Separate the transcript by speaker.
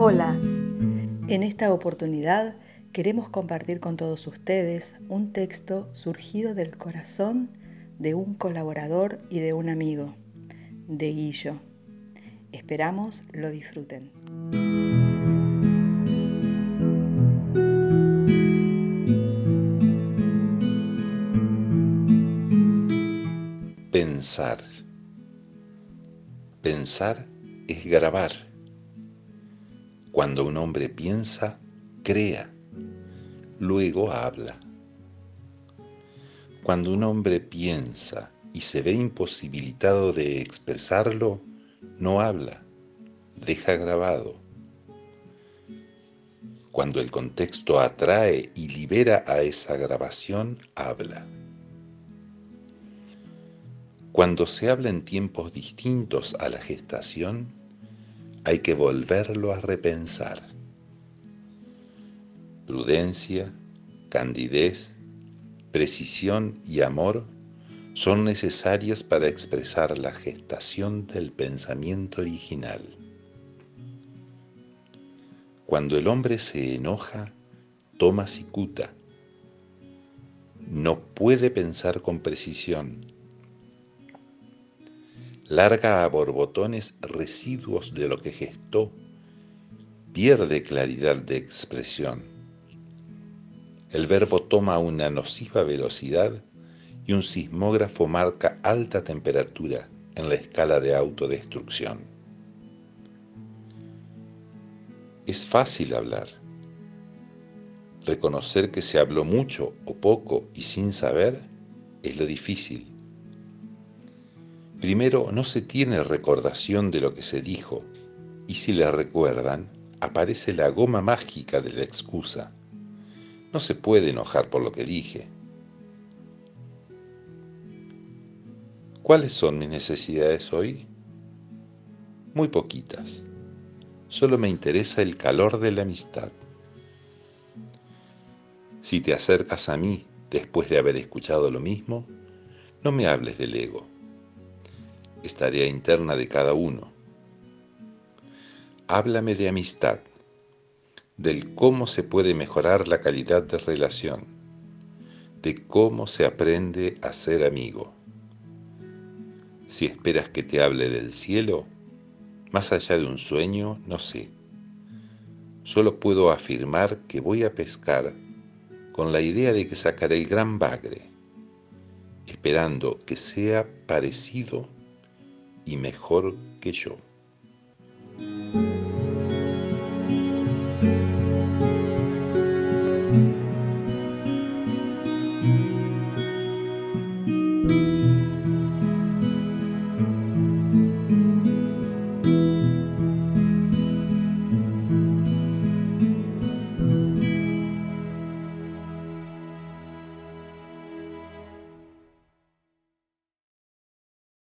Speaker 1: Hola, en esta oportunidad queremos compartir con todos ustedes un texto surgido del corazón de un colaborador y de un amigo, de Guillo. Esperamos lo disfruten.
Speaker 2: Pensar. Pensar es grabar. Cuando un hombre piensa, crea, luego habla. Cuando un hombre piensa y se ve imposibilitado de expresarlo, no habla, deja grabado. Cuando el contexto atrae y libera a esa grabación, habla. Cuando se habla en tiempos distintos a la gestación, hay que volverlo a repensar. Prudencia, candidez, precisión y amor son necesarias para expresar la gestación del pensamiento original. Cuando el hombre se enoja, toma cicuta. No puede pensar con precisión larga a borbotones residuos de lo que gestó, pierde claridad de expresión. El verbo toma una nociva velocidad y un sismógrafo marca alta temperatura en la escala de autodestrucción. Es fácil hablar. Reconocer que se habló mucho o poco y sin saber es lo difícil. Primero, no se tiene recordación de lo que se dijo, y si la recuerdan, aparece la goma mágica de la excusa. No se puede enojar por lo que dije. ¿Cuáles son mis necesidades hoy? Muy poquitas. Solo me interesa el calor de la amistad. Si te acercas a mí después de haber escuchado lo mismo, no me hables del ego es tarea interna de cada uno. Háblame de amistad, del cómo se puede mejorar la calidad de relación, de cómo se aprende a ser amigo. Si esperas que te hable del cielo, más allá de un sueño, no sé. Solo puedo afirmar que voy a pescar con la idea de que sacaré el gran bagre, esperando que sea parecido y mejor que yo.